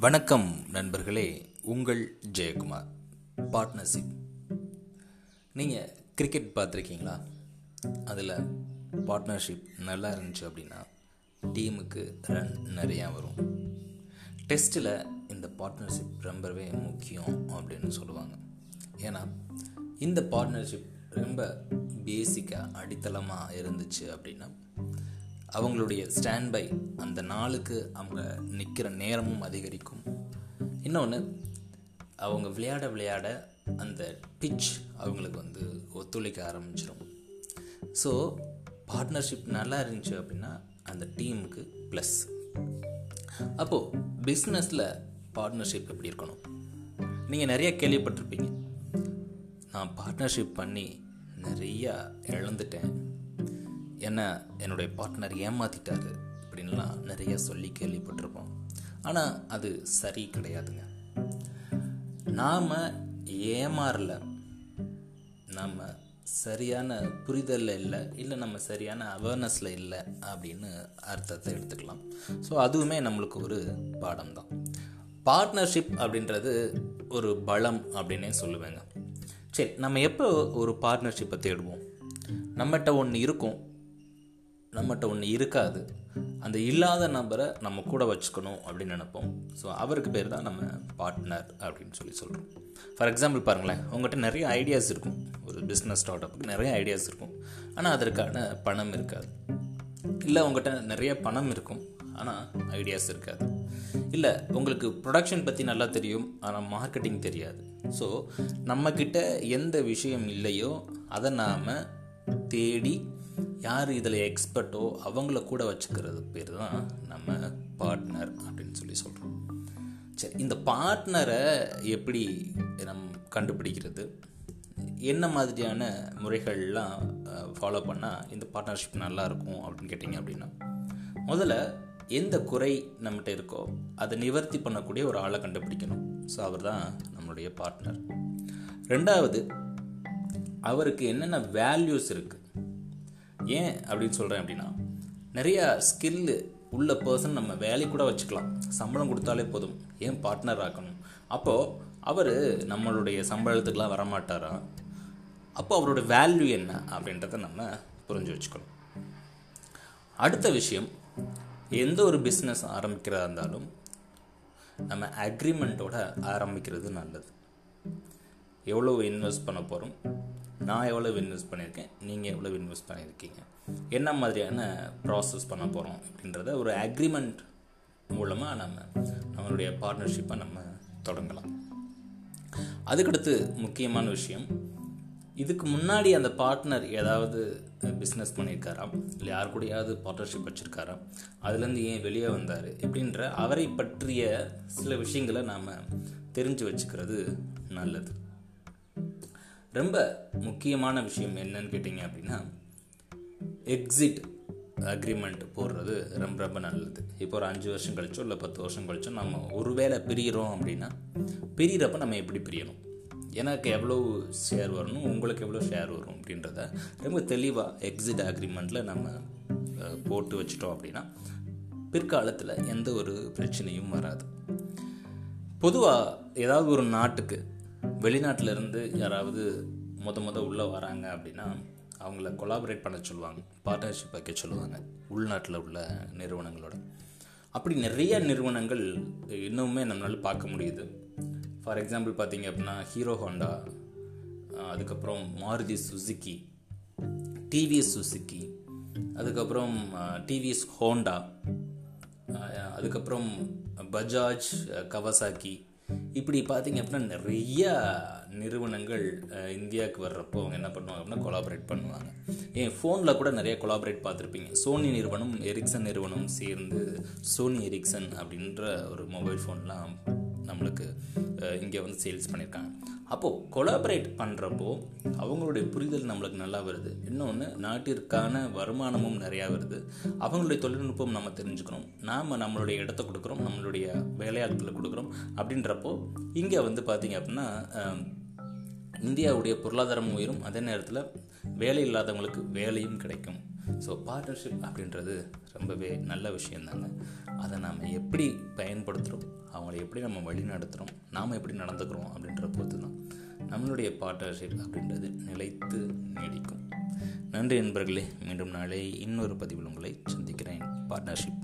வணக்கம் நண்பர்களே உங்கள் ஜெயக்குமார் பார்ட்னர்ஷிப் நீங்கள் கிரிக்கெட் பார்த்துருக்கீங்களா? அதில் பார்ட்னர்ஷிப் நல்லா இருந்துச்சு அப்படின்னா டீமுக்கு ரன் நிறையா வரும். டெஸ்ட்டில் இந்த பார்ட்னர்ஷிப் ரொம்பவே முக்கியம் அப்படின்னு சொல்லுவாங்க. ஏன்னா இந்த பார்ட்னர்ஷிப் ரொம்ப பேசிக்காக அடித்தளமாக இருந்துச்சு அப்படின்னா அவங்களுடைய ஸ்டாண்ட் பை அந்த நாளுக்கு அவங்க நிற்கிற நேரமும் அதிகரிக்கும். இன்னொன்று அவங்க விளையாட விளையாட அந்த பிச் அவங்களுக்கு வந்து ஒத்துழைக்க ஆரம்பிச்சிடும் ஸோ பார்ட்னர்ஷிப் நல்லா இருந்துச்சு அப்படின்னா அந்த டீமுக்கு ப்ளஸ் அப்போது பிஸ்னஸில் பார்ட்னர்ஷிப் எப்படி இருக்கணும்? நீங்கள் நிறைய கேள்விப்பட்டிருப்பீங்க. நான் பார்ட்னர்ஷிப் பண்ணி நிறையா இழந்துட்டேன். என்ன என்னுடைய பார்ட்னர் ஏமாத்திட்டாரு அப்படின்லாம் நிறைய சொல்லி கேள்விப்பட்டிருப்போம். ஆனால் அது சரி கிடையாதுங்க. நாம் ஏமாறல. நாம் சரியான புரிதலில் இல்லை இல்லை நம்ம சரியான அவேர்னஸில் இல்லை அப்படின்னு அர்த்தத்தை எடுத்துக்கலாம். ஸோ அதுவுமே நம்மளுக்கு ஒரு பாடம் தான். பார்ட்னர்ஷிப் அப்படின்றது ஒரு பலம் அப்படின்னே சொல்லுவேங்க. சரி நம்ம எப்போ ஒரு பார்ட்னர்ஷிப்பை தேடுவோம்? நம்மகிட்ட ஒன்று இருக்கும். நம்மகிட்ட ஒன்று இருக்காது. அந்த இல்லாத நபரை நம்ம கூட வச்சுக்கணும் அப்படின்னு நினைப்போம். ஸோ அவருக்கு பேர் தான் நம்ம பார்ட்னர் அப்படின்னு சொல்லி சொல்கிறோம் ஃபார் எக்ஸாம்பிள் பாருங்களேன் உங்கள்கிட்ட நிறைய ஐடியாஸ் இருக்கும். ஒரு பிஸ்னஸ் ஸ்டார்ட் அப்புக்கு நிறைய ஐடியாஸ் இருக்கும். ஆனால் அதற்கான பணம் இருக்காது. இல்லை உங்கள்கிட்ட நிறைய பணம் இருக்கும். ஆனால் ஐடியாஸ் இருக்காது. இல்லை உங்களுக்கு ப்ரொடக்ஷன் பற்றி நல்லா தெரியும். ஆனால் மார்க்கெட்டிங் தெரியாது. ஸோ நம்மக்கிட்ட எந்த விஷயம் இல்லையோ அதை நாம் தேடி யார் இதில் எக்ஸ்பர்ட்டோ அவங்கள கூட வச்சுக்கிறது பேர் தான் நம்ம பார்ட்னர் அப்படின்னு சொல்லி சொல்கிறோம் சரி இந்த பார்ட்னரை எப்படி நம் கண்டுபிடிக்கிறது? என்ன மாதிரியான முறைகள்லாம் ஃபாலோ பண்ணால் இந்த பார்ட்னர்ஷிப் நல்லாயிருக்கும் அப்படின்னு கேட்டிங்க அப்படின்னா முதல்ல எந்த குறை நம்மகிட்ட இருக்கோ அதை நிவர்த்தி பண்ணக்கூடிய ஒரு ஆளை கண்டுபிடிக்கணும். ஸோ அவர் தான் நம்மளுடைய பார்ட்னர் ரெண்டாவது அவருக்கு என்னென்ன வேல்யூஸ் இருக்குது ஏன் அப்படின்னு சொல்கிறேன் அப்படின்னா நிறையா ஸ்கில்லு உள்ள பர்சன் நம்ம வேலை கூட வச்சுக்கலாம். சம்பளம் கொடுத்தாலே போதும். ஏன் பார்ட்னர் ஆக்கணும்? அப்போது அவர் நம்மளுடைய சம்பளத்துக்கெலாம் வரமாட்டாரா? அப்போ அவரோட வேல்யூ என்ன அப்படின்றத நம்ம புரிஞ்சு வச்சுக்கணும். அடுத்த விஷயம் எந்த ஒரு பிஸ்னஸ் ஆரம்பிக்கிறதா இருந்தாலும் நம்ம அக்ரிமெண்ட்டோட ஆரம்பிக்கிறது நல்லது. எவ்வளோ இன்வெஸ்ட் பண்ண போகிறோம் நான் எவ்வளோ இன்வெஸ்ட் பண்ணியிருக்கேன்? நீங்கள் எவ்வளோ இன்வெஸ்ட் பண்ணியிருக்கீங்க? என்ன மாதிரியான ப்ராசஸ் பண்ண போகிறோம் அப்படின்றத ஒரு அக்ரிமெண்ட் மூலமாக நம்ம நம்மளுடைய பார்ட்னர்ஷிப்பை நம்ம தொடங்கலாம். அதுக்கடுத்து முக்கியமான விஷயம் இதுக்கு முன்னாடி அந்த பார்ட்னர் ஏதாவது பிஸ்னஸ் பண்ணியிருக்காரா? இல்லை யார் கூடயாவது பார்ட்னர்ஷிப் வச்சுருக்காரா? அதுலேருந்து ஏன் வெளியே வந்தார்? இப்படின்ற அவரை பற்றிய சில விஷயங்களை நாம் தெரிஞ்சு வச்சுக்கிறது நல்லது. ரொம்ப முக்கியமான விஷயம் என்னன்னு கேட்டிங்க அப்படின்னா எக்ஸிட் அக்ரிமெண்ட் போடுறது ரொம்ப ரொம்ப நல்லது. இப்போ ஒரு அஞ்சு வருஷம் கழிச்சோ இல்லை பத்து வருஷம் கழிச்சோ நம்ம ஒருவேளை பிரிகிறோம் அப்படின்னா பிரிகிறப்ப நம்ம எப்படி பிரியணும்? எனக்கு எவ்வளோ ஷேர் வரணும்? உங்களுக்கு எவ்வளோ ஷேர் வரும் அப்படின்றத ரொம்ப தெளிவாக எக்ஸிட் அக்ரிமெண்ட்டில் நம்ம போட்டு வச்சிட்டோம் அப்படின்னா பிற்காலத்தில் எந்த ஒரு பிரச்சனையும் வராது. பொதுவாக ஏதாவது ஒரு நாட்டுக்கு வெளிநாட்டிலேருந்து யாராவது மொத மொதல் உள்ளே வராங்க அப்படின்னா அவங்கள கொலாபரேட் பண்ண சொல்லுவாங்க பார்ட்னர்ஷிப் வைக்க சொல்லுவாங்க உள்நாட்டில் உள்ள நிறுவனங்களோட. அப்படி நிறைய நிறுவனங்கள் இன்னுமே நம்மளால் பார்க்க முடியுது. ஃபார் எக்ஸாம்பிள் பார்த்தீங்க அப்படின்னா ஹீரோ ஹோண்டா அதுக்கப்புறம் மாருதி சுசுக்கி டிவிஎஸ் சுசுக்கி அதுக்கப்புறம் டிவிஎஸ் ஹோண்டா அதுக்கப்புறம் பஜாஜ் கவசாக்கி இப்படி பார்த்தீங்க அப்படின்னா நிறையா நிறுவனங்கள் இந்தியாவுக்கு வர்றப்போ அவங்க என்ன பண்ணுவாங்க அப்படின்னா கொலாபரேட் பண்ணுவாங்க. ஏன் ஃபோனில் கூட நிறைய கொலாபரேட் பார்த்துருப்பீங்க. சோனி நிறுவனம் எரிக்சன் நிறுவனம் சேர்ந்து சோனி எரிக்சன் அப்படின்ற ஒரு மொபைல் ஃபோன்லாம் நம்மளுக்கு இங்கே வந்து சேல்ஸ் பண்ணியிருக்காங்க. அப்போது கொலாபரேட் பண்ணுறப்போ அவங்களுடைய புரிதல் நம்மளுக்கு நல்லா வருது. இன்னொன்று நாட்டிற்கான வருமானமும் நிறையா வருது. அவங்களுடைய தொழில்நுட்பம் நம்ம தெரிஞ்சுக்கணும். நாம் நம்மளுடைய இடத்த கொடுக்குறோம் நம்மளுடைய வேலையாட்களை கொடுக்குறோம் அப்படின்றப்போ இங்கே வந்து பார்த்திங்க அப்படின்னா இந்தியாவுடைய பொருளாதாரம் உயரும். அதே நேரத்தில் வேலை இல்லாதவங்களுக்கு வேலையும் கிடைக்கும். ஸோ பார்ட்னர்ஷிப் அப்படின்றது ரொம்பவே நல்ல விஷயந்தாங்க. அதை நாம் எப்படி பயன்படுத்துகிறோம் அவங்கள எப்படி நம்ம வழி நடத்துகிறோம் நாம் எப்படி நடந்துக்கிறோம் அப்படின்ற பொறுத்து தான் நம்மளுடைய பார்ட்னர்ஷிப் அப்படின்றது நிலைத்து நீடிக்கும். நன்றி நண்பர்களே மீண்டும் நாளை இன்னொரு பதிவில் உங்களை சந்திக்கிறேன். பார்ட்னர்ஷிப்